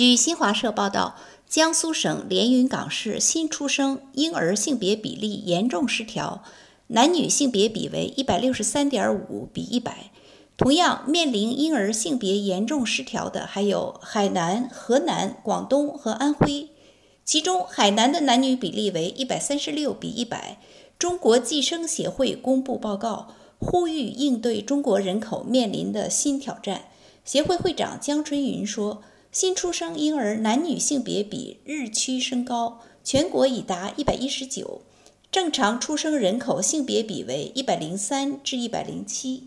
据新华社报道，江苏省连云港市新出生婴儿性别比例严重失调，男女性别比为一百六十三点五比一百。同样面临婴儿性别严重失调的还有海南、河南、广东和安徽，其中海南的男女比例为一百三十六比一百。中国计生协会公布报告，呼吁应对中国人口面临的新挑战。协会会长江春云说：“新出生婴儿男女性别比日趋升高，全国已达一百一十九，正常出生人口性别比为一百零三至一百零七。”